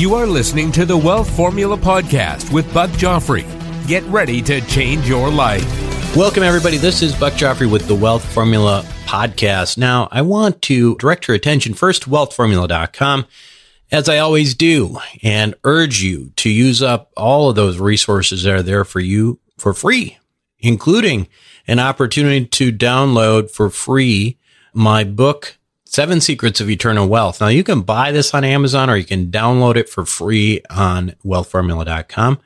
You are listening to the Wealth Formula Podcast with Buck Joffrey. Get ready to change your life. Welcome, everybody. This is Buck Joffrey with the Wealth Formula Podcast. Now, I want to direct your attention first to wealthformula.com, as I always do, and urge you to use up all of those resources that are there for you for free, including an opportunity to download for free my book, Seven Secrets of Eternal Wealth. Now you can buy this on Amazon or you can download it for free on wealthformula.com.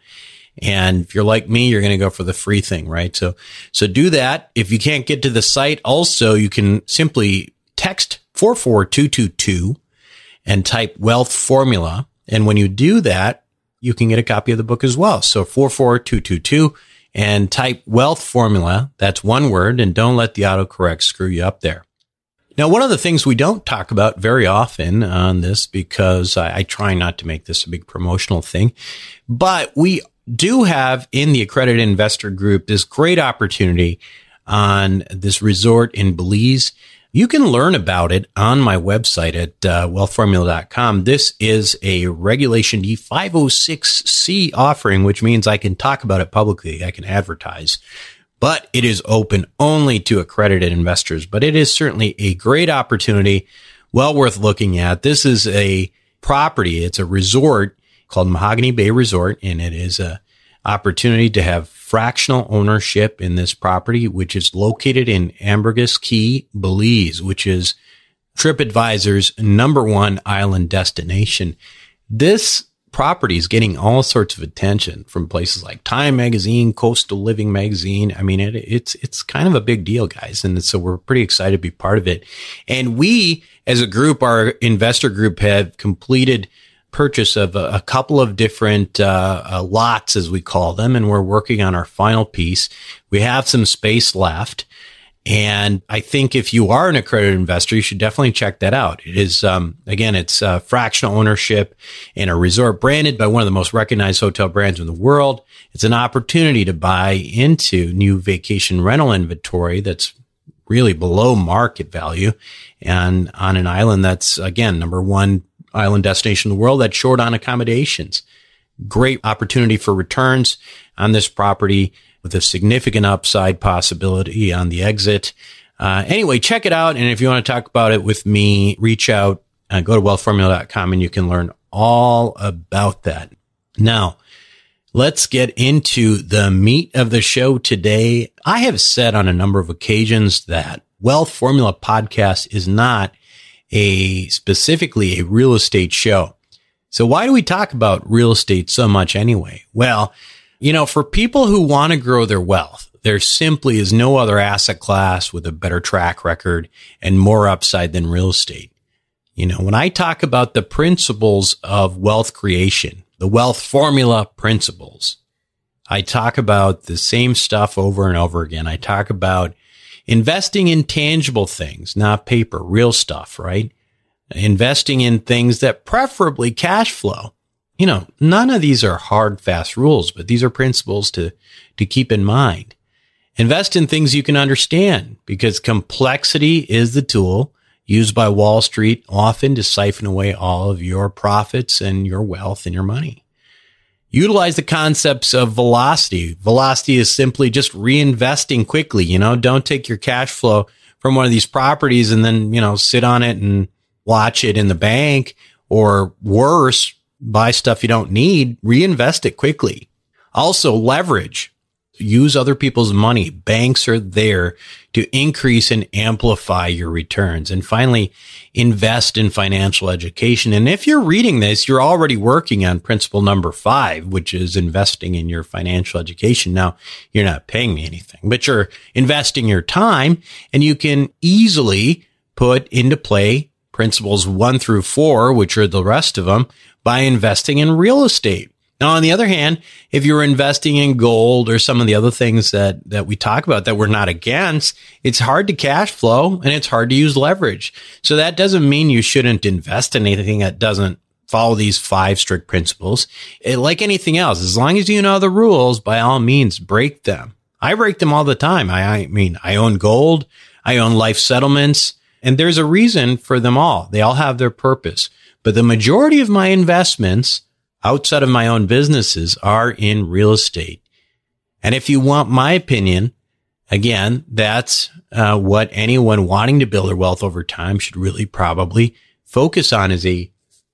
And if you're like me, you're going to go for the free thing, right? So, so do that. If you can't get to the site, also you can simply text 44222 and type wealth formula. And when you do that, you can get a copy of the book as well. So 44222 and type wealth formula. That's one word and don't let the autocorrect screw you up there. Now, one of the things we don't talk about very often on this because I, I, try not to make this a big promotional thing, but we do have in the accredited investor group this great opportunity on this resort in Belize. You can learn about it on my website at uh, wealthformula.com. This is a Regulation D 506C offering, which means I can talk about it publicly. I can advertise but it is open only to accredited investors. But it is certainly a great opportunity, well worth looking at. This is a property. It's a resort called Mahogany Bay Resort, and it is a opportunity to have fractional ownership in this property, which is located in Ambergris Caye, Belize, which is TripAdvisor's number one island destination. This property is getting all sorts of attention from places like Time Magazine, Coastal Living Magazine. I mean, it, it's it's kind of a big deal, guys, and so we're pretty excited to be part of it. And we, as a group, our investor group, have completed purchase of a, a couple of different uh, uh, lots, as we call them, and we're working on our final piece. We have some space left. And I think if you are an accredited investor, you should definitely check that out. It is, um, again, it's uh, fractional ownership in a resort branded by one of the most recognized hotel brands in the world. It's an opportunity to buy into new vacation rental inventory that's really below market value and on an island that's, again, number one island destination in the world that's short on accommodations. Great opportunity for returns on this property with a significant upside possibility on the exit. Uh, anyway, check it out. And if you want to talk about it with me, reach out, uh, go to wealthformula.com and you can learn all about that. Now, let's get into the meat of the show today. I have said on a number of occasions that Wealth Formula podcast is not a specifically a real estate show. So why do we talk about real estate so much anyway? Well, you know, for people who want to grow their wealth, there simply is no other asset class with a better track record and more upside than real estate. You know, when I talk about the principles of wealth creation, the wealth formula principles, I talk about the same stuff over and over again. I talk about investing in tangible things, not paper, real stuff, right? Investing in things that preferably cash flow you know, none of these are hard, fast rules, but these are principles to, to keep in mind. Invest in things you can understand because complexity is the tool used by Wall Street often to siphon away all of your profits and your wealth and your money. Utilize the concepts of velocity. Velocity is simply just reinvesting quickly. You know, don't take your cash flow from one of these properties and then, you know, sit on it and watch it in the bank or worse, buy stuff you don't need, reinvest it quickly. Also leverage. Use other people's money. Banks are there to increase and amplify your returns. And finally, invest in financial education. And if you're reading this, you're already working on principle number five, which is investing in your financial education. Now, you're not paying me anything, but you're investing your time and you can easily put into play principles one through four, which are the rest of them, by investing in real estate. Now, on the other hand, if you're investing in gold or some of the other things that, that we talk about that we're not against, it's hard to cash flow and it's hard to use leverage. So that doesn't mean you shouldn't invest in anything that doesn't follow these five strict principles. It, like anything else, as long as you know the rules, by all means, break them. I break them all the time. I, I mean, I own gold. I own life settlements and there's a reason for them all. They all have their purpose. but the majority of my investments outside of my own businesses are in real estate. And if you want my opinion, again, that's uh, what anyone wanting to build their wealth over time should really probably focus on as a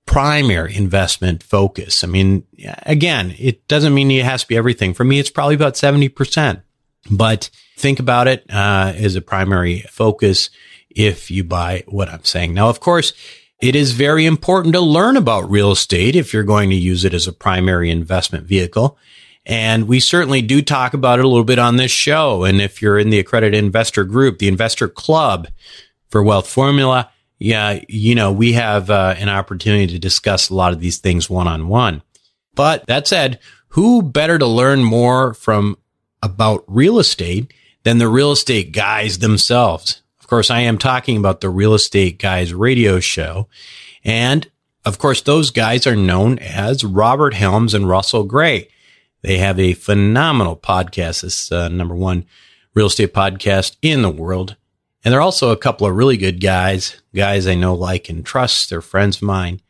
primary investment focus. I mean, again, it doesn't mean it has to be everything. For me, it's probably about 70%, but think about it uh, as a primary focus if you buy what I'm saying. Now, of course, it is very important to learn about real estate if you're going to use it as a primary investment vehicle. And we certainly do talk about it a little bit on this show. And if you're in the accredited investor group, the investor club for wealth formula, yeah, you know, we have uh, an opportunity to discuss a lot of these things one on one. But that said, who better to learn more from about real estate than the real estate guys themselves? Course, I am talking about the real estate guys radio show. And of course, those guys are known as Robert Helms and Russell Gray. They have a phenomenal podcast. This uh, number one real estate podcast in the world. And they're also a couple of really good guys, guys I know, like, and trust. They're friends of mine.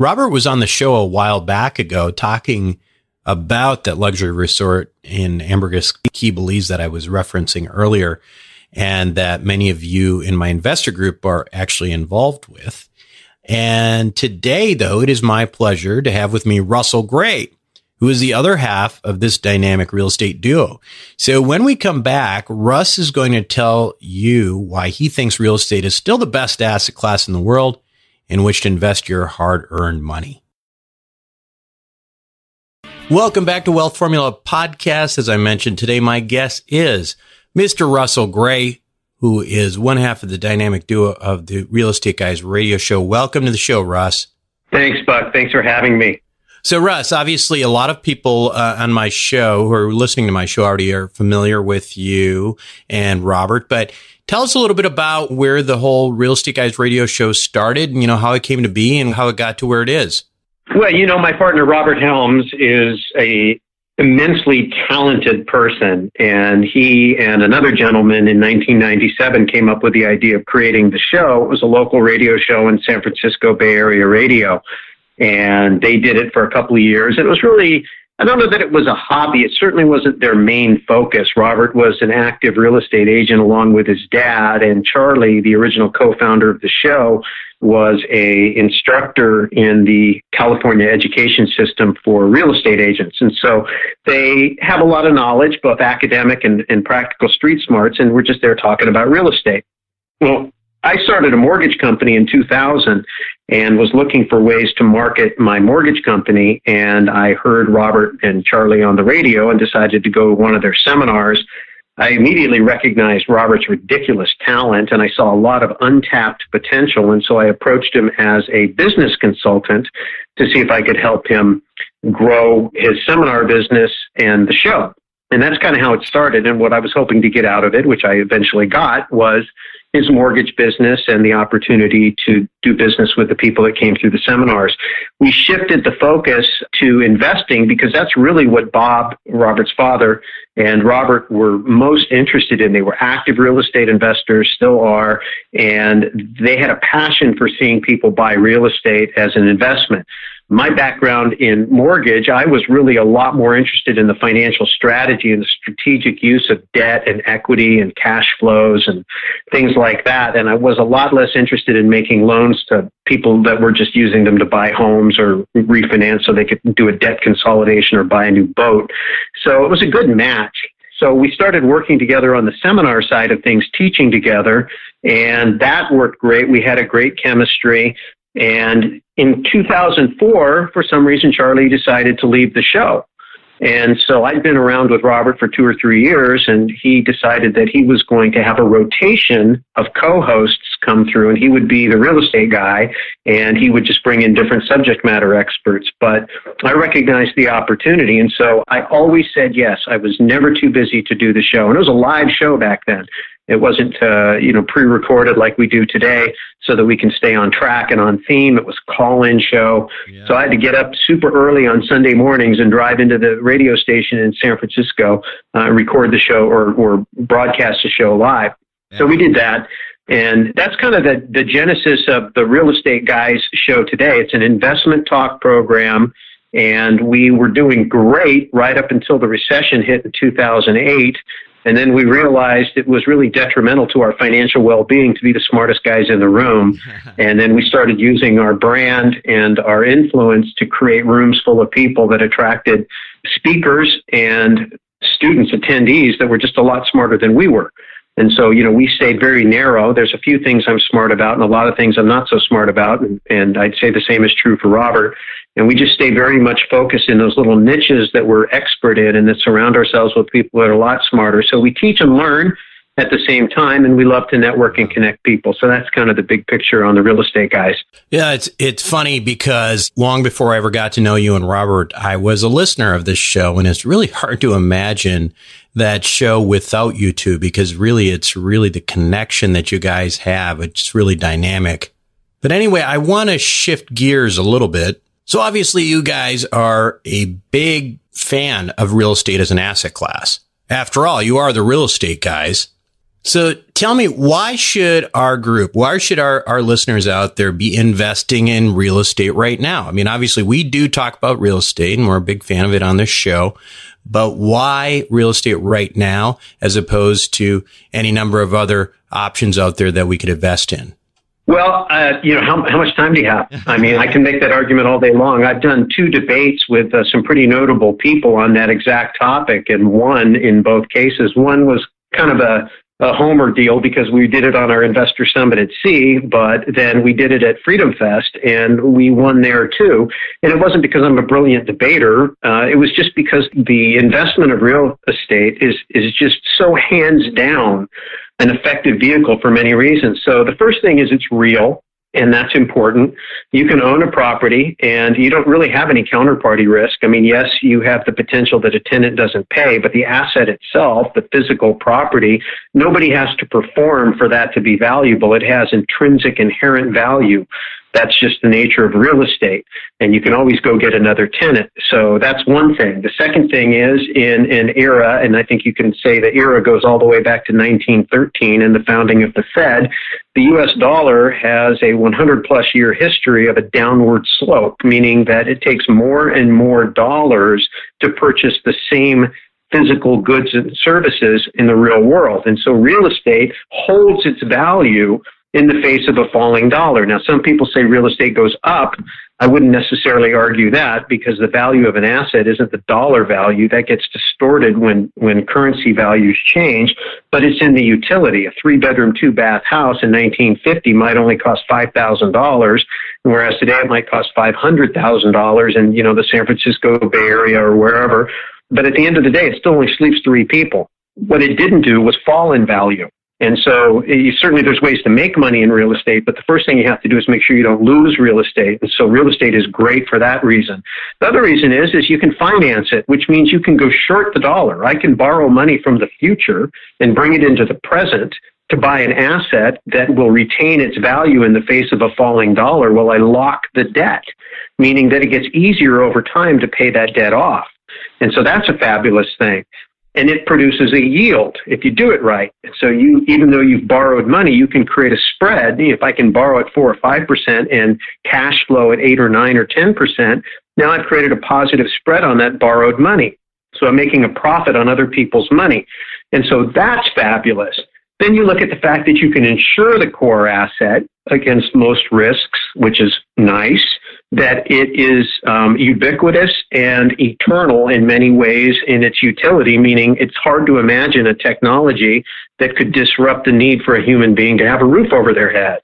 Robert was on the show a while back ago talking about that luxury resort in Ambergris Caye Belize that I was referencing earlier and that many of you in my investor group are actually involved with. And today, though, it is my pleasure to have with me Russell Gray who is the other half of this dynamic real estate duo. So when we come back, Russ is going to tell you why he thinks real estate is still the best asset class in the world in which to invest your hard earned money. Welcome back to Wealth Formula Podcast. As I mentioned today, my guest is Mr. Russell Gray, who is one half of the dynamic duo of the Real Estate Guys radio show. Welcome to the show, Russ. Thanks, Buck. Thanks for having me. So, Russ, obviously, a lot of people uh, on my show who are listening to my show already are familiar with you and Robert, but tell us a little bit about where the whole Real Estate Guys radio show started and, you know, how it came to be and how it got to where it is. Well, you know, my partner, Robert Helms, is a immensely talented person. And he and another gentleman in 1997 came up with the idea of creating the show. It was a local radio show in San Francisco Bay Area radio and they did it for a couple of years. It was really, I don't know that it was a hobby. It certainly wasn't their main focus. Robert was an active real estate agent along with his dad, and Charlie, the original co-founder of the show, was a instructor in the California education system for real estate agents. And so they have a lot of knowledge, both academic and, and practical street smarts, and we're just there talking about real estate. Well, I started a mortgage company in 2000 and was looking for ways to market my mortgage company. And I heard Robert and Charlie on the radio and decided to go to one of their seminars. I immediately recognized Robert's ridiculous talent and I saw a lot of untapped potential. And so I approached him as a business consultant to see if I could help him grow his seminar business and the show. And that's kind of how it started. And what I was hoping to get out of it, which I eventually got, was his mortgage business and the opportunity to do business with the people that came through the seminars. We shifted the focus to investing because that's really what Bob, Robert's father, and Robert were most interested in. They were active real estate investors, still are, and they had a passion for seeing people buy real estate as an investment my background in mortgage, I was really a lot more interested in the financial strategy and the strategic use of debt and equity and cash flows and things like that. And I was a lot less interested in making loans to people that were just using them to buy homes or refinance so they could do a debt consolidation or buy a new boat. So it was a good match. So we started working together on the seminar side of things, teaching together, and that worked great. We had a great chemistry. And in 2004, for some reason, Charlie decided to leave the show. And so I'd been around with Robert for two or three years, and he decided that he was going to have a rotation of co hosts come through, and he would be the real estate guy, and he would just bring in different subject matter experts. But I recognized the opportunity, and so I always said yes. I was never too busy to do the show, and it was a live show back then. It wasn't, uh, you know, pre-recorded like we do today, so that we can stay on track and on theme. It was call-in show, yeah. so I had to get up super early on Sunday mornings and drive into the radio station in San Francisco, uh, record the show or, or broadcast the show live. Yeah. So we did that. And that's kind of the, the genesis of the Real Estate Guys show today. It's an investment talk program, and we were doing great right up until the recession hit in 2008. And then we realized it was really detrimental to our financial well being to be the smartest guys in the room. and then we started using our brand and our influence to create rooms full of people that attracted speakers and students, attendees that were just a lot smarter than we were. And so, you know, we stayed very narrow. There's a few things I'm smart about and a lot of things I'm not so smart about. And, and I'd say the same is true for Robert. And we just stay very much focused in those little niches that we're expert in and that surround ourselves with people that are a lot smarter. So we teach and learn at the same time and we love to network and connect people. So that's kind of the big picture on the real estate guys. Yeah, it's it's funny because long before I ever got to know you and Robert, I was a listener of this show and it's really hard to imagine that show without you two because really it's really the connection that you guys have. It's really dynamic. But anyway, I want to shift gears a little bit. So obviously you guys are a big fan of real estate as an asset class. After all, you are the real estate guys. So tell me, why should our group, why should our, our listeners out there be investing in real estate right now? I mean, obviously we do talk about real estate and we're a big fan of it on this show but why real estate right now as opposed to any number of other options out there that we could invest in? Well, uh, you know, how, how much time do you have? I mean, I can make that argument all day long. I've done two debates with uh, some pretty notable people on that exact topic, and one in both cases. One was kind of a a Homer deal because we did it on our investor summit at Sea, but then we did it at Freedom Fest and we won there too. And it wasn't because I'm a brilliant debater. Uh, it was just because the investment of real estate is, is just so hands down an effective vehicle for many reasons. So the first thing is it's real and that's important. You can own a property and you don't really have any counterparty risk. I mean, yes, you have the potential that a tenant doesn't pay, but the asset itself, the physical property, nobody has to perform for that to be valuable. It has intrinsic inherent value. That's just the nature of real estate. And you can always go get another tenant. So that's one thing. The second thing is in an era, and I think you can say the era goes all the way back to 1913 and the founding of the Fed, the US dollar has a 100 plus year history of a downward slope, meaning that it takes more and more dollars to purchase the same physical goods and services in the real world. And so real estate holds its value in the face of a falling dollar. Now, some people say real estate goes up. I wouldn't necessarily argue that because the value of an asset isn't the dollar value. That gets distorted when, when currency values change, but it's in the utility. A three bedroom, two bath house in 1950 might only cost $5,000, whereas today it might cost $500,000 in, you know, the San Francisco Bay Area or wherever. But at the end of the day, it still only sleeps three people. What it didn't do was fall in value. And so eh, you, certainly there's ways to make money in real estate, but the first thing you have to do is make sure you don't lose real estate. And so real estate is great for that reason. The other reason is, is you can finance it, which means you can go short the dollar. I can borrow money from the future and bring it into the present to buy an asset that will retain its value in the face of a falling dollar while I lock the debt, meaning that it gets easier over time to pay that debt off. And so that's a fabulous thing and it produces a yield if you do it right. And So you, even though you've borrowed money, you can create a spread. If I can borrow at four or five percent and cash flow at eight or nine or ten percent, now I've created a positive spread on that borrowed money. So I'm making a profit on other people's money. And so that's fabulous. Then you look at the fact that you can insure the core asset against most risks, which is nice that it is um, ubiquitous and eternal in many ways in its utility, meaning it's hard to imagine a technology that could disrupt the need for a human being to have a roof over their head.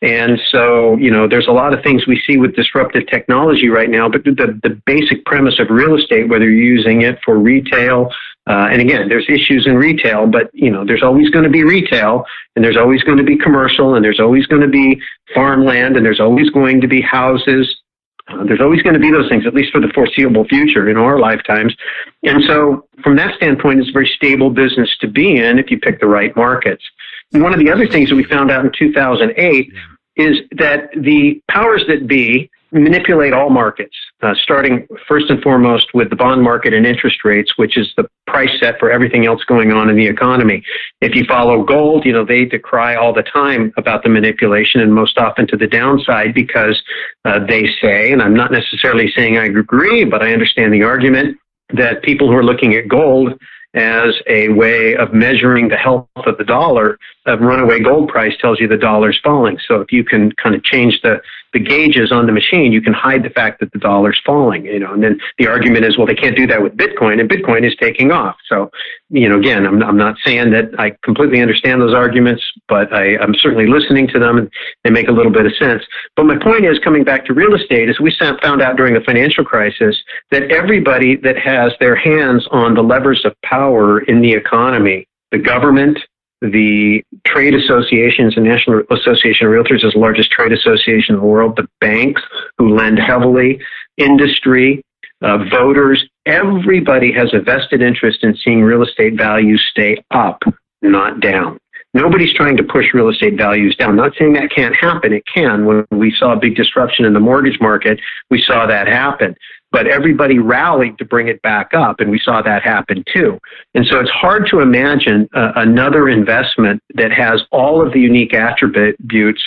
And so, you know, there's a lot of things we see with disruptive technology right now, but the, the basic premise of real estate, whether you're using it for retail, uh, and again, there's issues in retail, but you know, there's always going to be retail, and there's always going to be commercial, and there's always going to be farmland, and there's always going to be houses, uh, there's always going to be those things, at least for the foreseeable future in our lifetimes. And so, from that standpoint, it's a very stable business to be in if you pick the right markets. And one of the other things that we found out in 2008 is that the powers that be manipulate all markets, uh, starting first and foremost with the bond market and interest rates, which is the price set for everything else going on in the economy. If you follow gold, you know, they decry all the time about the manipulation and most often to the downside because uh, they say, and I'm not necessarily saying I agree, but I understand the argument that people who are looking at gold as a way of measuring the health of the dollar, a runaway gold price tells you the dollar's falling. So if you can kind of change the the gauges on the machine, you can hide the fact that the dollar's falling, you know, and then the argument is, well, they can't do that with Bitcoin and Bitcoin is taking off. So, you know, again, I'm, I'm not saying that I completely understand those arguments, but I, I'm certainly listening to them and they make a little bit of sense. But my point is coming back to real estate is we found out during the financial crisis that everybody that has their hands on the levers of power in the economy, the government, the trade associations, the National Association of Realtors is the largest trade association in the world, the banks who lend heavily, industry, uh, voters, everybody has a vested interest in seeing real estate values stay up, not down. Nobody's trying to push real estate values down. Not saying that can't happen. It can. When we saw a big disruption in the mortgage market, we saw that happen but everybody rallied to bring it back up, and we saw that happen too. And so it's hard to imagine uh, another investment that has all of the unique attributes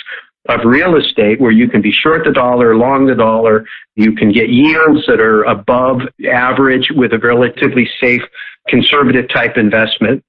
of real estate where you can be short the dollar, long the dollar, you can get yields that are above average with a relatively safe conservative type investment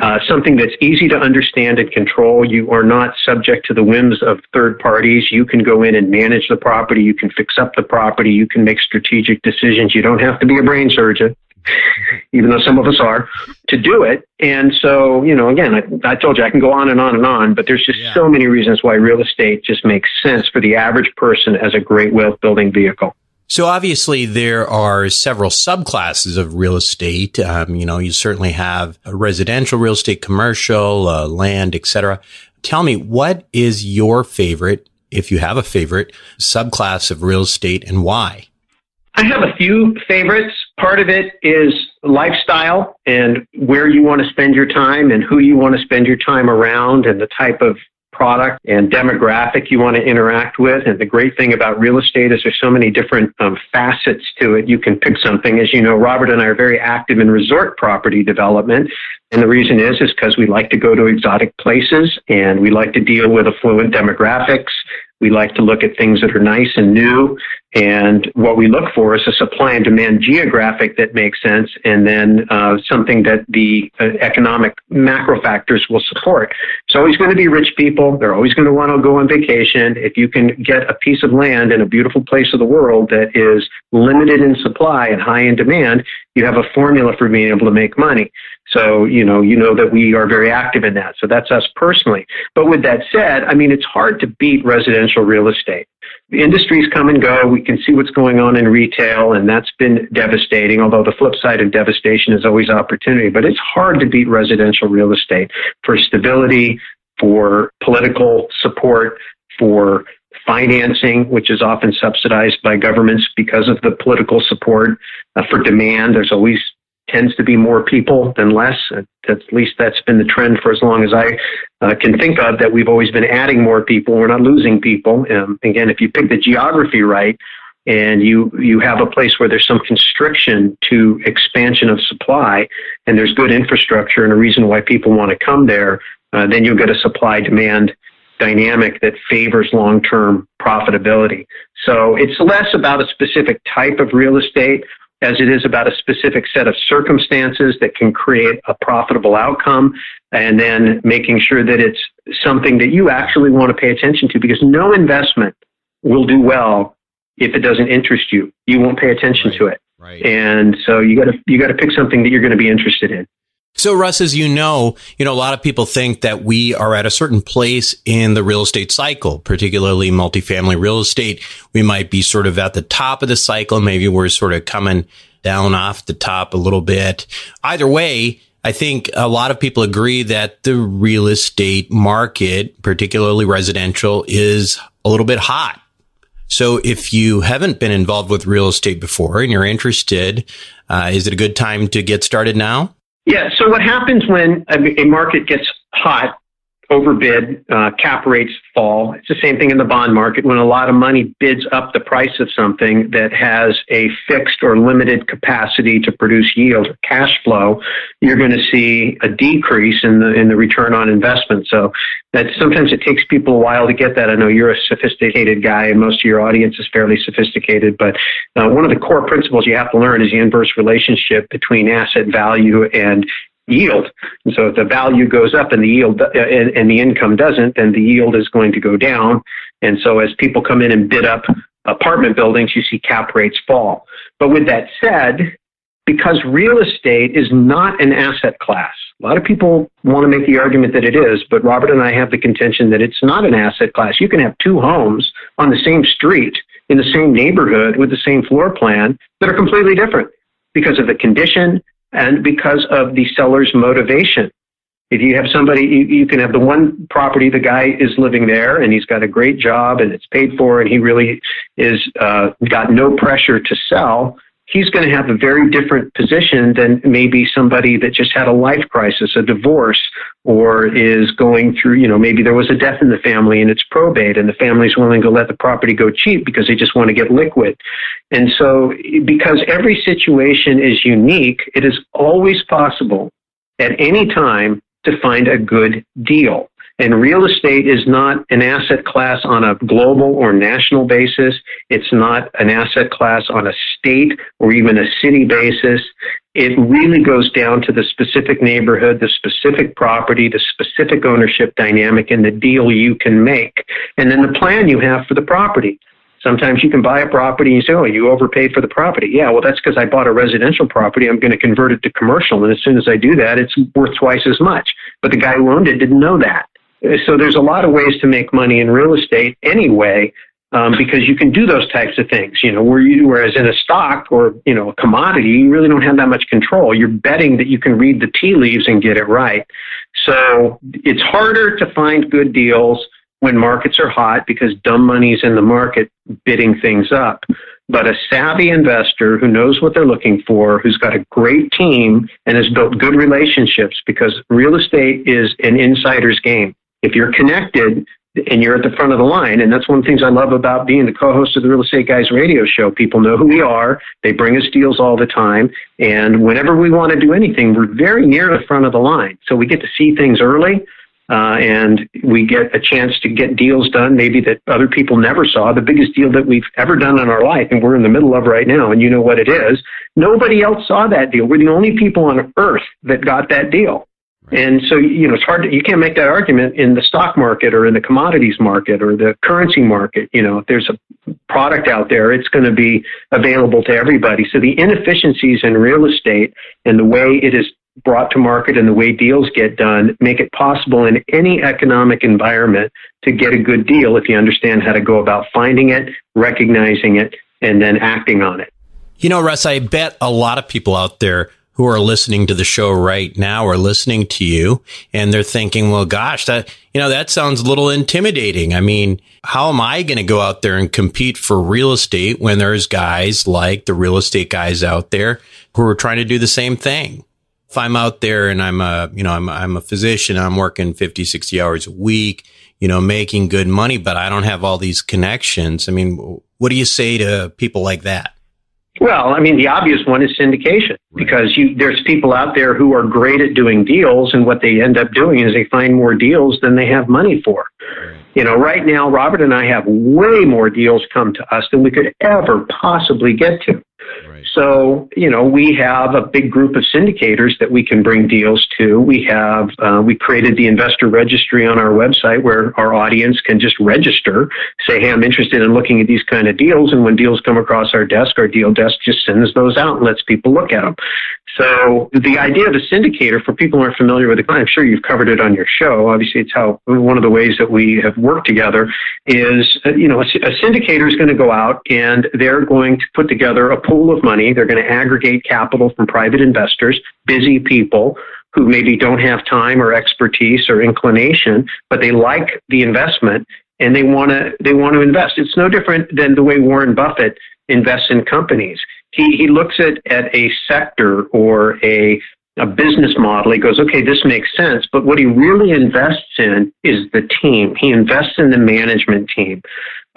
uh, something that's easy to understand and control. You are not subject to the whims of third parties. You can go in and manage the property. You can fix up the property. You can make strategic decisions. You don't have to be a brain surgeon, even though some of us are, to do it. And so, you know, again, I, I told you I can go on and on and on, but there's just yeah. so many reasons why real estate just makes sense for the average person as a great wealth building vehicle. So obviously there are several subclasses of real estate. Um, you know, you certainly have residential real estate, commercial, uh, land, etc. Tell me, what is your favorite, if you have a favorite, subclass of real estate and why? I have a few favorites. Part of it is lifestyle and where you want to spend your time and who you want to spend your time around and the type of product and demographic you want to interact with. And the great thing about real estate is there's so many different um, facets to it. You can pick something. As you know, Robert and I are very active in resort property development. And the reason is, is because we like to go to exotic places and we like to deal with affluent demographics. We like to look at things that are nice and new. And what we look for is a supply and demand geographic that makes sense and then uh, something that the uh, economic macro factors will support. It's always going to be rich people. They're always going to want to go on vacation. If you can get a piece of land in a beautiful place of the world that is limited in supply and high in demand, you have a formula for being able to make money. So, you know, you know that we are very active in that. So that's us personally. But with that said, I mean, it's hard to beat residential real estate. The industries come and go. We can see what's going on in retail, and that's been devastating, although the flip side of devastation is always opportunity. But it's hard to beat residential real estate for stability, for political support, for financing, which is often subsidized by governments because of the political support, uh, for demand. There's always tends to be more people than less. At least that's been the trend for as long as I uh, can think of. That we've always been adding more people. We're not losing people. Um, again, if you pick the geography right, and you you have a place where there's some constriction to expansion of supply, and there's good infrastructure and a reason why people want to come there, uh, then you'll get a supply demand dynamic that favors long term profitability. So it's less about a specific type of real estate as it is about a specific set of circumstances that can create a profitable outcome and then making sure that it's something that you actually want to pay attention to because no investment will do well if it doesn't interest you. You won't pay attention right, to it. Right. And so you got to you got to pick something that you're going to be interested in. So Russ, as you know, you know, a lot of people think that we are at a certain place in the real estate cycle, particularly multifamily real estate. We might be sort of at the top of the cycle. Maybe we're sort of coming down off the top a little bit. Either way, I think a lot of people agree that the real estate market, particularly residential, is a little bit hot. So if you haven't been involved with real estate before and you're interested, uh, is it a good time to get started now? Yeah. So what happens when a, market gets hot overbid, uh, cap rates fall. It's the same thing in the bond market. When a lot of money bids up the price of something that has a fixed or limited capacity to produce yield or cash flow, you're going to see a decrease in the in the return on investment. So that sometimes it takes people a while to get that. I know you're a sophisticated guy, and most of your audience is fairly sophisticated. But uh, one of the core principles you have to learn is the inverse relationship between asset value and yield. And so if the value goes up and the yield uh, and, and, the income doesn't, then the yield is going to go down. And so as people come in and bid up apartment buildings, you see cap rates fall. But with that said, because real estate is not an asset class, a lot of people want to make the argument that it is, but Robert and I have the contention that it's not an asset class. You can have two homes on the same street in the same neighborhood with the same floor plan that are completely different because of the condition, and because of the seller's motivation. If you have somebody, you, you, can have the one property, the guy is living there and he's got a great job and it's paid for and he really is uh, got no pressure to sell he's going to have a very different position than maybe somebody that just had a life crisis, a divorce, or is going through, you know, maybe there was a death in the family and it's probate and the family's willing to let the property go cheap because they just want to get liquid. And so because every situation is unique, it is always possible at any time to find a good deal. And real estate is not an asset class on a global or national basis. It's not an asset class on a state or even a city basis. It really goes down to the specific neighborhood, the specific property, the specific ownership dynamic, and the deal you can make. And then the plan you have for the property. Sometimes you can buy a property and you say, oh, you overpaid for the property. Yeah, well, that's because I bought a residential property. I'm going to convert it to commercial. And as soon as I do that, it's worth twice as much. But the guy who owned it didn't know that. So there's a lot of ways to make money in real estate anyway, um, because you can do those types of things. You know, where you, whereas in a stock or you know a commodity, you really don't have that much control. You're betting that you can read the tea leaves and get it right. So it's harder to find good deals when markets are hot because dumb money's in the market bidding things up. But a savvy investor who knows what they're looking for, who's got a great team and has built good relationships because real estate is an insider's game if you're connected and you're at the front of the line, and that's one of the things I love about being the co-host of the Real Estate Guys radio show. People know who we are. They bring us deals all the time. And whenever we want to do anything, we're very near the front of the line. So we get to see things early. Uh, and we get a chance to get deals done maybe that other people never saw. The biggest deal that we've ever done in our life, and we're in the middle of right now, and you know what it is. Nobody else saw that deal. We're the only people on earth that got that deal. And so, you know, it's hard to, you can't make that argument in the stock market or in the commodities market or the currency market. You know, if there's a product out there, it's going to be available to everybody. So the inefficiencies in real estate and the way it is brought to market and the way deals get done make it possible in any economic environment to get a good deal if you understand how to go about finding it, recognizing it, and then acting on it. You know, Russ, I bet a lot of people out there who are listening to the show right now are listening to you and they're thinking, well, gosh, that, you know, that sounds a little intimidating. I mean, how am I going to go out there and compete for real estate when there's guys like the real estate guys out there who are trying to do the same thing? If I'm out there and I'm a, you know, I'm, I'm a physician, I'm working 50, 60 hours a week, you know, making good money, but I don't have all these connections. I mean, what do you say to people like that? Well, I mean, the obvious one is syndication because you, there's people out there who are great at doing deals, and what they end up doing is they find more deals than they have money for. You know, right now, Robert and I have way more deals come to us than we could ever possibly get to. So, you know, we have a big group of syndicators that we can bring deals to. We have, uh, we created the investor registry on our website where our audience can just register, say, hey, I'm interested in looking at these kind of deals. And when deals come across our desk, our deal desk just sends those out and lets people look at them. So the idea of a syndicator, for people who aren't familiar with it, I'm sure you've covered it on your show. Obviously, it's how one of the ways that we have worked together is, uh, you know, a syndicator is going to go out and they're going to put together a pool of money. They're going to aggregate capital from private investors, busy people who maybe don't have time or expertise or inclination, but they like the investment and they want to they want to invest. It's no different than the way Warren Buffett invests in companies he, he looks at, at a sector or a a business model. He goes, okay, this makes sense. But what he really invests in is the team. He invests in the management team.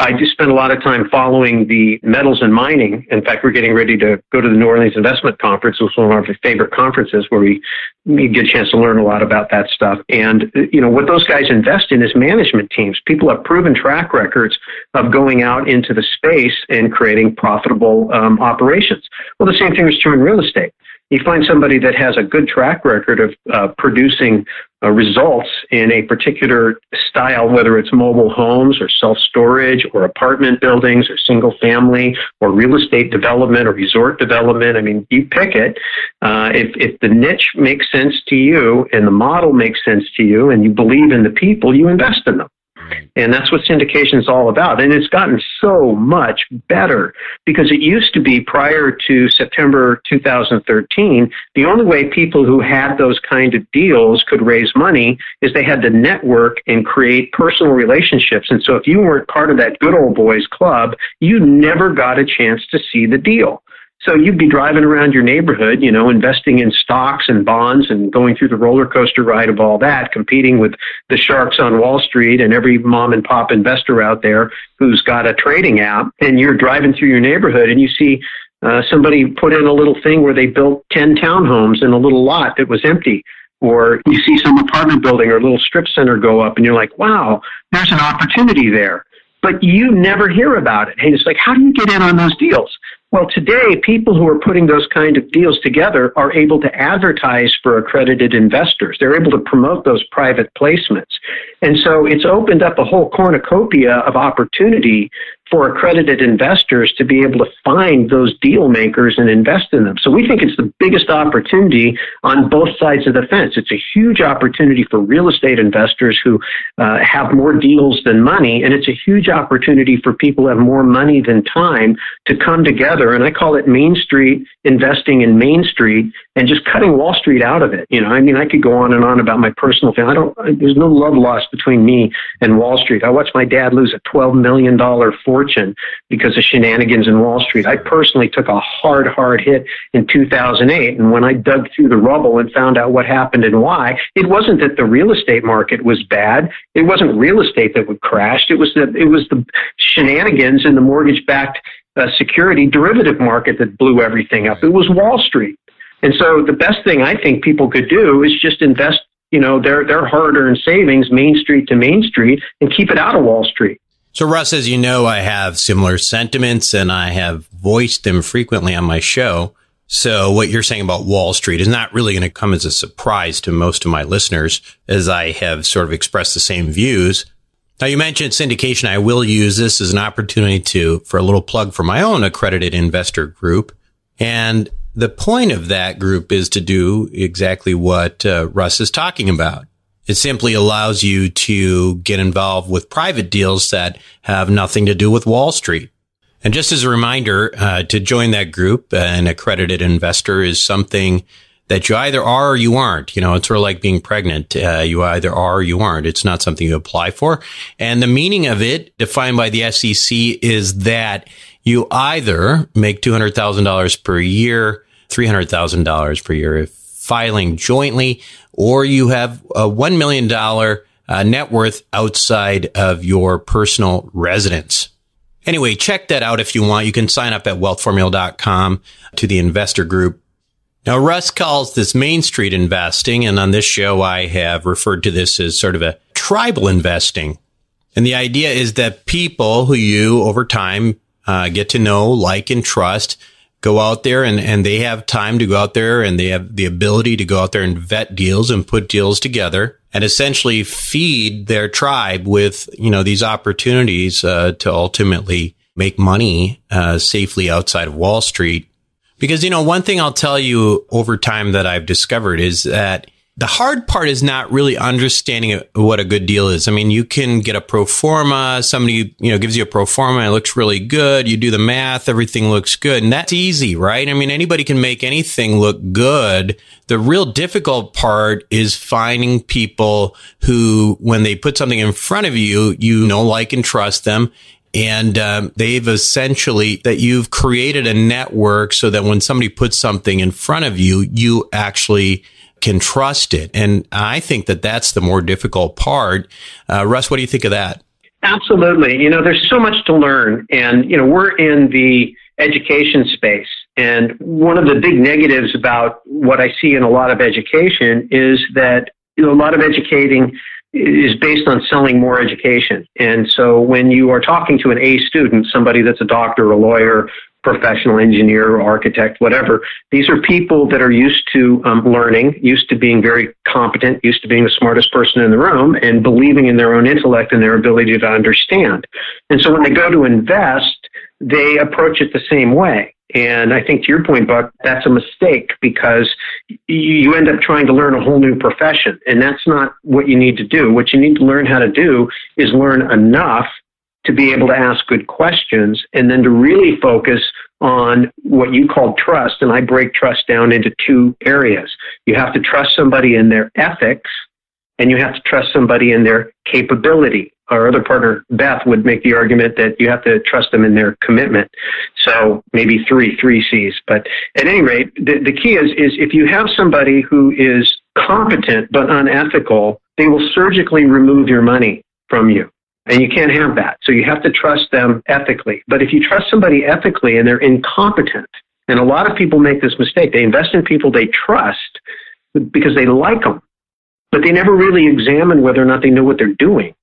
I do spend a lot of time following the metals and mining. In fact, we're getting ready to go to the New Orleans Investment Conference, which is one of our favorite conferences where we, we get a chance to learn a lot about that stuff. And, you know, what those guys invest in is management teams. People have proven track records of going out into the space and creating profitable um, operations. Well, the same thing is true in real estate you find somebody that has a good track record of uh, producing uh, results in a particular style, whether it's mobile homes or self storage or apartment buildings or single family or real estate development or resort development. I mean, you pick it. Uh, if, if the niche makes sense to you and the model makes sense to you and you believe in the people, you invest in them. And that's what syndication is all about. And it's gotten so much better because it used to be prior to September 2013, the only way people who had those kind of deals could raise money is they had to network and create personal relationships. And so if you weren't part of that good old boys club, you never got a chance to see the deal. So you'd be driving around your neighborhood, you know, investing in stocks and bonds and going through the roller coaster ride of all that, competing with the sharks on Wall Street and every mom and pop investor out there who's got a trading app. And you're driving through your neighborhood and you see uh, somebody put in a little thing where they built 10 townhomes in a little lot that was empty. Or you see some apartment building or a little strip center go up and you're like, wow, there's an opportunity there. But you never hear about it. Hey, it's like, how do you get in on those deals? Well, today, people who are putting those kind of deals together are able to advertise for accredited investors. They're able to promote those private placements. And so it's opened up a whole cornucopia of opportunity for accredited investors to be able to find those deal makers and invest in them. So we think it's the biggest opportunity on both sides of the fence. It's a huge opportunity for real estate investors who uh, have more deals than money, and it's a huge opportunity for people who have more money than time to come together. And I call it Main Street investing in Main Street and just cutting Wall Street out of it. You know, I mean, I could go on and on about my personal family. I don't. There's no love lost between me and Wall Street. I watched my dad lose a twelve million dollar fortune because of shenanigans in Wall Street. I personally took a hard, hard hit in 2008. And when I dug through the rubble and found out what happened and why, it wasn't that the real estate market was bad. It wasn't real estate that would crash. It was the, it was the shenanigans in the mortgage backed uh, security derivative market that blew everything up. It was Wall Street. And so the best thing I think people could do is just invest, you know, their, their hard earned savings Main Street to Main Street and keep it out of Wall Street. So, Russ, as you know, I have similar sentiments and I have voiced them frequently on my show. So what you're saying about Wall Street is not really going to come as a surprise to most of my listeners as I have sort of expressed the same views. Now you mentioned syndication. I will use this as an opportunity to, for a little plug for my own accredited investor group. And the point of that group is to do exactly what uh, Russ is talking about. It simply allows you to get involved with private deals that have nothing to do with Wall Street. And just as a reminder, uh, to join that group, an accredited investor is something that you either are or you aren't. You know, it's sort of like being pregnant. Uh, you either are or you aren't. It's not something you apply for. And the meaning of it, defined by the SEC, is that you either make $200,000 per year, $300,000 per year if filing jointly, or you have a $1 million uh, net worth outside of your personal residence. Anyway, check that out if you want. You can sign up at wealthformula.com to the investor group. Now, Russ calls this Main Street investing, and on this show, I have referred to this as sort of a tribal investing. And the idea is that people who you over time uh, get to know, like, and trust go out there and, and they have time to go out there and they have the ability to go out there and vet deals and put deals together and essentially feed their tribe with, you know, these opportunities uh, to ultimately make money uh, safely outside of Wall Street. Because, you know, one thing I'll tell you over time that I've discovered is that the hard part is not really understanding what a good deal is. I mean, you can get a pro forma. Somebody, you know, gives you a pro forma. It looks really good. You do the math. Everything looks good. And that's easy, right? I mean, anybody can make anything look good. The real difficult part is finding people who, when they put something in front of you, you know, like and trust them And um, they've essentially that you've created a network so that when somebody puts something in front of you, you actually can trust it. And I think that that's the more difficult part. Uh, Russ, what do you think of that? Absolutely. You know, there's so much to learn. And, you know, we're in the education space. And one of the big negatives about what I see in a lot of education is that you know, a lot of educating is based on selling more education. And so when you are talking to an A student, somebody that's a doctor, or a lawyer, professional engineer, architect, whatever, these are people that are used to um, learning, used to being very competent, used to being the smartest person in the room, and believing in their own intellect and their ability to understand. And so when they go to invest, they approach it the same way. And I think to your point, Buck, that's a mistake because you end up trying to learn a whole new profession. And that's not what you need to do. What you need to learn how to do is learn enough to be able to ask good questions and then to really focus on what you call trust. And I break trust down into two areas. You have to trust somebody in their ethics and you have to trust somebody in their capability our other partner, Beth, would make the argument that you have to trust them in their commitment. So maybe three, three C's. But at any rate, the, the key is, is if you have somebody who is competent but unethical, they will surgically remove your money from you. And you can't have that. So you have to trust them ethically. But if you trust somebody ethically and they're incompetent, and a lot of people make this mistake, they invest in people they trust because they like them, but they never really examine whether or not they know what they're doing.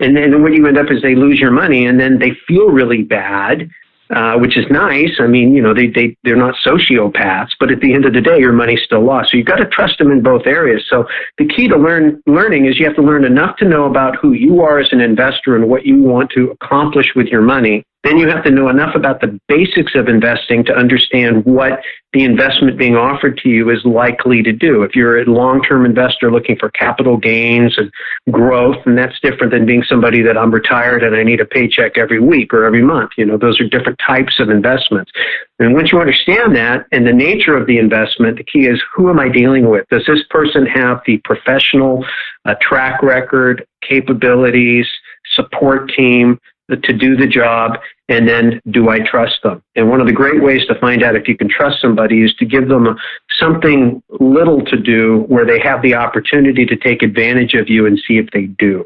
And then what you end up is they lose your money and then they feel really bad, uh, which is nice. I mean, you know, they, they, they're not sociopaths, but at the end of the day, your money's still lost. So you've got to trust them in both areas. So the key to learn, learning is you have to learn enough to know about who you are as an investor and what you want to accomplish with your money then you have to know enough about the basics of investing to understand what the investment being offered to you is likely to do. If you're a long-term investor looking for capital gains and growth, and that's different than being somebody that I'm retired and I need a paycheck every week or every month. You know, those are different types of investments. And once you understand that and the nature of the investment, the key is who am I dealing with? Does this person have the professional uh, track record, capabilities, support team to do the job and then do I trust them? And one of the great ways to find out if you can trust somebody is to give them something little to do where they have the opportunity to take advantage of you and see if they do.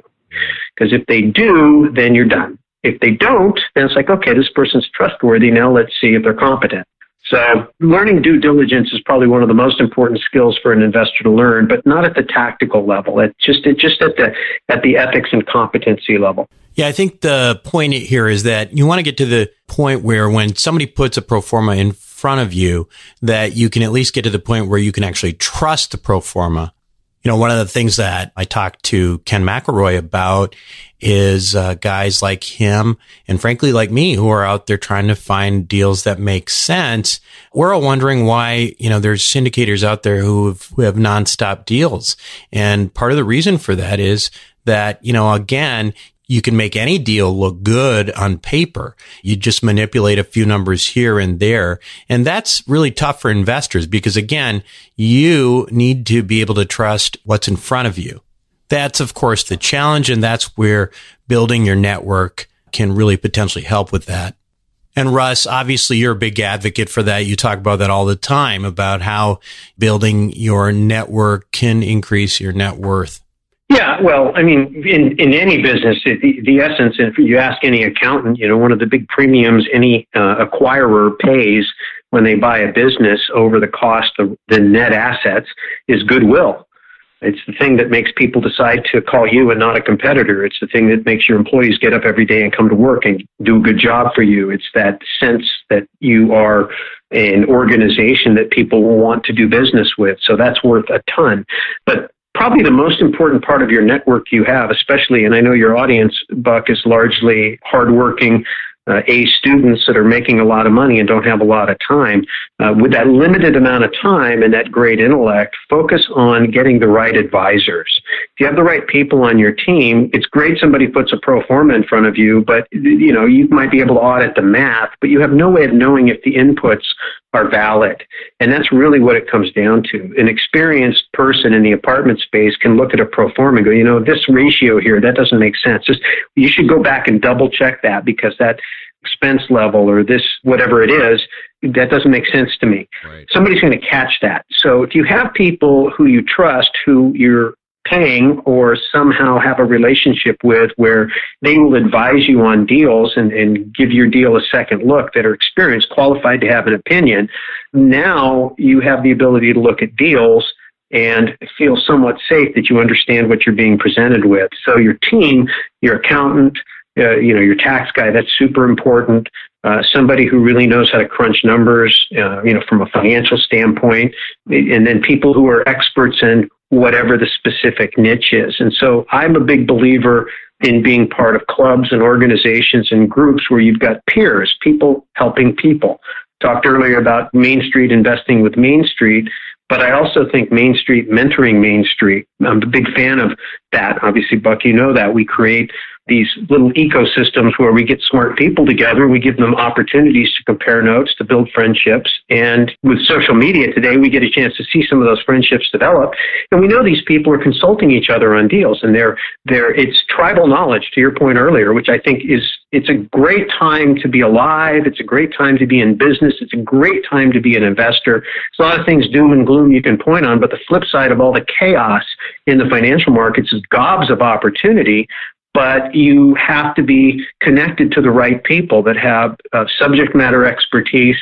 Because if they do, then you're done. If they don't, then it's like, okay, this person's trustworthy. Now let's see if they're competent. So learning due diligence is probably one of the most important skills for an investor to learn, but not at the tactical level. It just it just at the at the ethics and competency level. Yeah, I think the point here is that you want to get to the point where when somebody puts a pro forma in front of you, that you can at least get to the point where you can actually trust the pro forma. You know, one of the things that I talked to Ken McElroy about is uh, guys like him and frankly like me who are out there trying to find deals that make sense. We're all wondering why, you know, there's syndicators out there who have, who have nonstop deals. And part of the reason for that is that, you know, again, you can make any deal look good on paper. You just manipulate a few numbers here and there. And that's really tough for investors because again, you need to be able to trust what's in front of you. That's of course the challenge. And that's where building your network can really potentially help with that. And Russ, obviously you're a big advocate for that. You talk about that all the time about how building your network can increase your net worth. Yeah, well, I mean, in, in any business, the, the essence, if you ask any accountant, you know, one of the big premiums any uh, acquirer pays when they buy a business over the cost of the net assets is goodwill. It's the thing that makes people decide to call you and not a competitor. It's the thing that makes your employees get up every day and come to work and do a good job for you. It's that sense that you are an organization that people want to do business with. So that's worth a ton. But probably the most important part of your network you have, especially, and I know your audience, Buck, is largely hardworking uh, A students that are making a lot of money and don't have a lot of time, uh, with that limited amount of time and that great intellect, focus on getting the right advisors. If you have the right people on your team, it's great somebody puts a pro forma in front of you, but you know, you might be able to audit the math, but you have no way of knowing if the inputs are valid. And that's really what it comes down to. An experienced person in the apartment space can look at a pro forma and go, you know, this ratio here, that doesn't make sense. Just, you should go back and double check that because that expense level or this, whatever it is, that doesn't make sense to me. Right. Somebody's going to catch that. So if you have people who you trust, who you're paying or somehow have a relationship with where they will advise you on deals and, and give your deal a second look that are experienced, qualified to have an opinion, now you have the ability to look at deals and feel somewhat safe that you understand what you're being presented with. So your team, your accountant, uh, you know, your tax guy, that's super important. Uh, somebody who really knows how to crunch numbers, uh, you know, from a financial standpoint, and then people who are experts in whatever the specific niche is. And so I'm a big believer in being part of clubs and organizations and groups where you've got peers, people helping people. Talked earlier about Main Street investing with Main Street, but I also think Main Street mentoring Main Street. I'm a big fan of that. Obviously, Buck, you know that. We create these little ecosystems where we get smart people together. We give them opportunities to compare notes, to build friendships. And with social media today, we get a chance to see some of those friendships develop. And we know these people are consulting each other on deals and they're, they're, it's tribal knowledge to your point earlier, which I think is, it's a great time to be alive. It's a great time to be in business. It's a great time to be an investor. There's a lot of things doom and gloom you can point on, but the flip side of all the chaos in the financial markets is gobs of opportunity but you have to be connected to the right people that have uh, subject matter expertise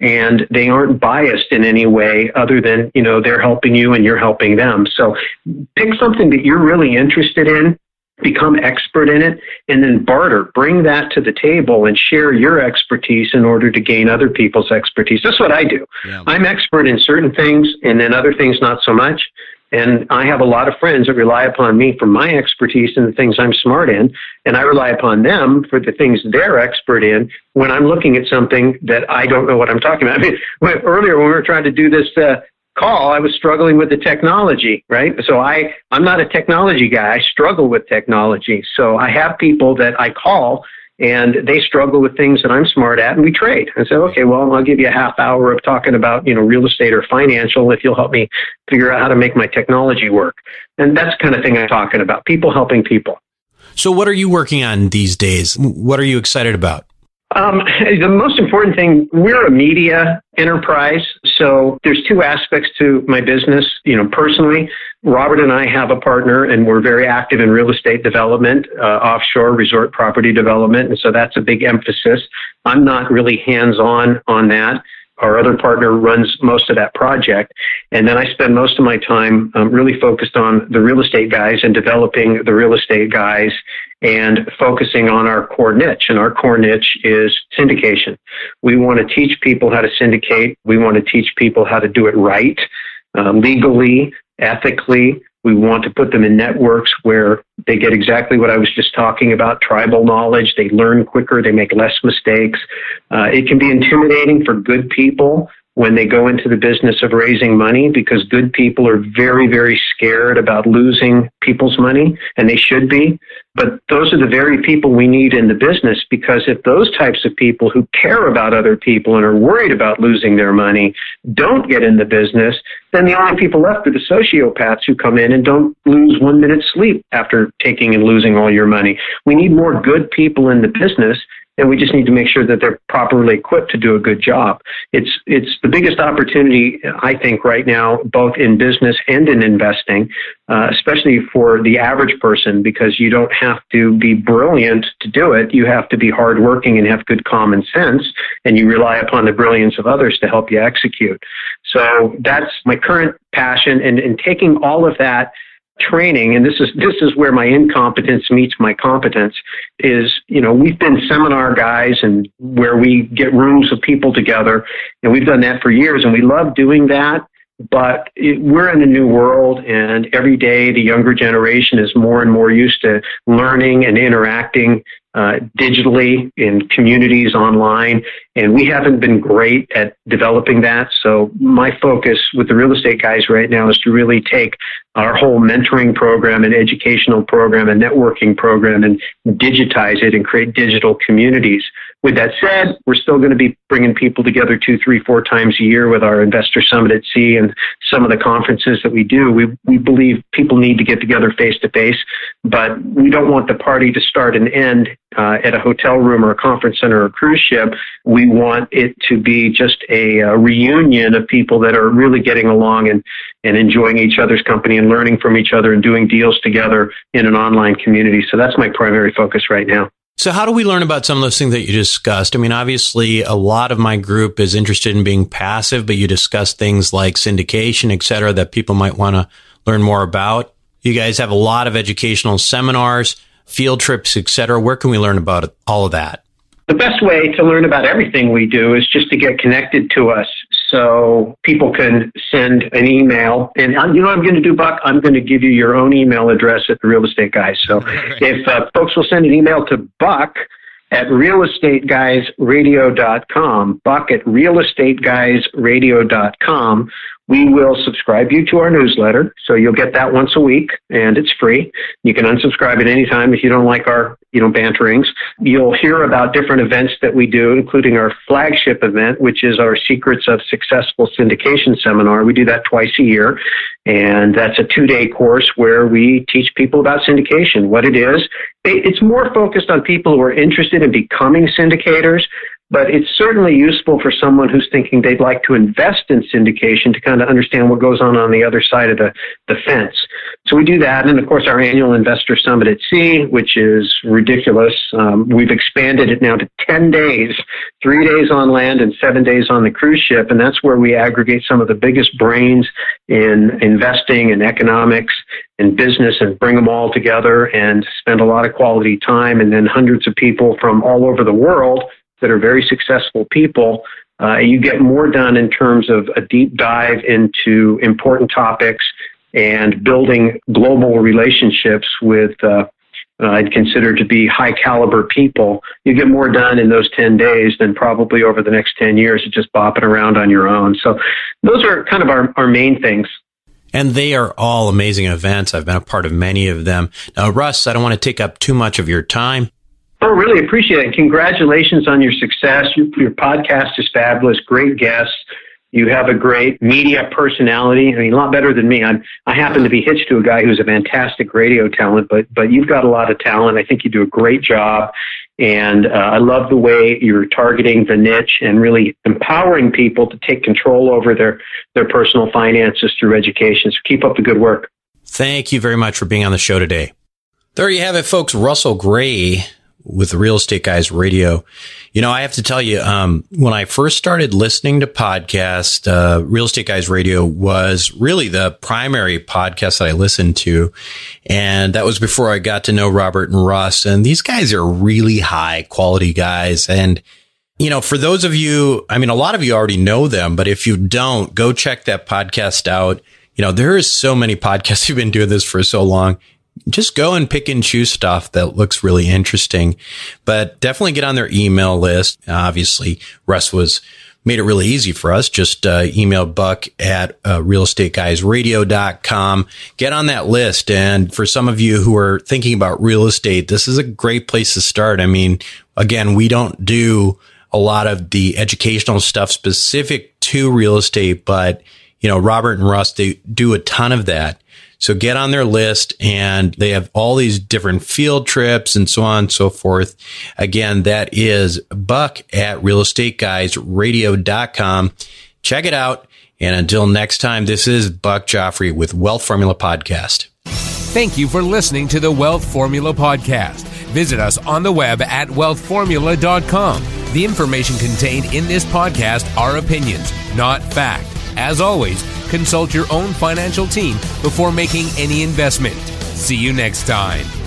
and they aren't biased in any way other than, you know, they're helping you and you're helping them. So pick something that you're really interested in, become expert in it, and then barter. Bring that to the table and share your expertise in order to gain other people's expertise. That's what I do. Yeah. I'm expert in certain things and then other things not so much. And I have a lot of friends that rely upon me for my expertise in the things I'm smart in, and I rely upon them for the things they're expert in when I'm looking at something that I don't know what I'm talking about. I mean, earlier when we were trying to do this uh, call, I was struggling with the technology, right? So I, I'm not a technology guy. I struggle with technology. So I have people that I call and they struggle with things that I'm smart at, and we trade. And say, okay, well, I'll give you a half hour of talking about you know real estate or financial if you'll help me figure out how to make my technology work. And that's the kind of thing I'm talking about. People helping people. So, what are you working on these days? What are you excited about? Um, the most important thing, we're a media enterprise. So there's two aspects to my business. You know, personally, Robert and I have a partner and we're very active in real estate development, uh, offshore resort property development. And so that's a big emphasis. I'm not really hands on on that our other partner runs most of that project. And then I spend most of my time um, really focused on the real estate guys and developing the real estate guys and focusing on our core niche. And our core niche is syndication. We want to teach people how to syndicate. We want to teach people how to do it right, uh, legally, ethically, we want to put them in networks where they get exactly what I was just talking about tribal knowledge. They learn quicker, they make less mistakes. Uh, it can be intimidating for good people when they go into the business of raising money because good people are very, very scared about losing people's money, and they should be. But those are the very people we need in the business because if those types of people who care about other people and are worried about losing their money don't get in the business, then the only people left are the sociopaths who come in and don't lose one minute's sleep after taking and losing all your money. We need more good people in the business and we just need to make sure that they're properly equipped to do a good job. It's it's the biggest opportunity I think right now, both in business and in investing, uh, especially for the average person, because you don't have to be brilliant to do it. You have to be hardworking and have good common sense, and you rely upon the brilliance of others to help you execute. So that's my current passion, and, and taking all of that training, and this is this is where my incompetence meets my competence, is you know we've been seminar guys and where we get rooms of people together, and we've done that for years, and we love doing that. But it, we're in a new world, and every day the younger generation is more and more used to learning and interacting uh, digitally in communities online, and we haven't been great at developing that. So my focus with the real estate guys right now is to really take our whole mentoring program and educational program and networking program and digitize it and create digital communities. With that said, we're still going to be bringing people together two, three, four times a year with our investor summit at sea and some of the conferences that we do. We, we believe people need to get together face to face, but we don't want the party to start and end uh, at a hotel room or a conference center or a cruise ship. We want it to be just a, a reunion of people that are really getting along and, and enjoying each other's company and learning from each other and doing deals together in an online community. So that's my primary focus right now. So, how do we learn about some of those things that you discussed? I mean, obviously, a lot of my group is interested in being passive, but you discuss things like syndication, et cetera, that people might want to learn more about. You guys have a lot of educational seminars field trips, etc. Where can we learn about all of that? The best way to learn about everything we do is just to get connected to us. So people can send an email, and you know what I'm going to do, Buck? I'm going to give you your own email address at the Real Estate Guys. So if uh, folks will send an email to Buck at realestateguysradio.com, Buck at realestateguysradio.com, we will subscribe you to our newsletter. So you'll get that once a week and it's free. You can unsubscribe at any time if you don't like our, you know, banterings. You'll hear about different events that we do, including our flagship event, which is our Secrets of Successful Syndication seminar. We do that twice a year. And that's a two day course where we teach people about syndication, what it is. It's more focused on people who are interested in becoming syndicators, but it's certainly useful for someone who's thinking they'd like to invest in syndication to kind of understand what goes on on the other side of the, the fence. So we do that. And of course, our annual investor summit at sea, which is ridiculous. Um, we've expanded it now to 10 days, three days on land and seven days on the cruise ship. And that's where we aggregate some of the biggest brains in investing and economics and business and bring them all together and spend a lot of quality time. And then hundreds of people from all over the world that are very successful people, uh, you get more done in terms of a deep dive into important topics and building global relationships with uh, uh, I'd consider to be high caliber people. You get more done in those 10 days than probably over the next 10 years of just bopping around on your own. So those are kind of our, our main things. And they are all amazing events. I've been a part of many of them. Now, Russ, I don't want to take up too much of your time. Oh, really appreciate it. Congratulations on your success. Your, your podcast is fabulous. Great guests. You have a great media personality. I mean, a lot better than me. I'm, I happen to be hitched to a guy who's a fantastic radio talent, but, but you've got a lot of talent. I think you do a great job. And uh, I love the way you're targeting the niche and really empowering people to take control over their, their personal finances through education. So keep up the good work. Thank you very much for being on the show today. There you have it, folks. Russell Gray with Real Estate Guys Radio. You know, I have to tell you, um, when I first started listening to podcasts, uh, Real Estate Guys Radio was really the primary podcast that I listened to. And that was before I got to know Robert and Russ. And these guys are really high quality guys. And, you know, for those of you, I mean, a lot of you already know them, but if you don't, go check that podcast out. You know, there is so many podcasts who've been doing this for so long just go and pick and choose stuff that looks really interesting, but definitely get on their email list. Obviously, Russ was made it really easy for us. Just uh, email Buck at uh, realestateguysradio.com. Get on that list. And for some of you who are thinking about real estate, this is a great place to start. I mean, again, we don't do a lot of the educational stuff specific to real estate, but you know, Robert and Russ, they do a ton of that. So get on their list and they have all these different field trips and so on and so forth. Again, that is buck at realestateguysradio.com. Check it out. And until next time, this is Buck Joffrey with Wealth Formula Podcast. Thank you for listening to the Wealth Formula Podcast. Visit us on the web at wealthformula.com. The information contained in this podcast are opinions, not fact. As always, consult your own financial team before making any investment. See you next time.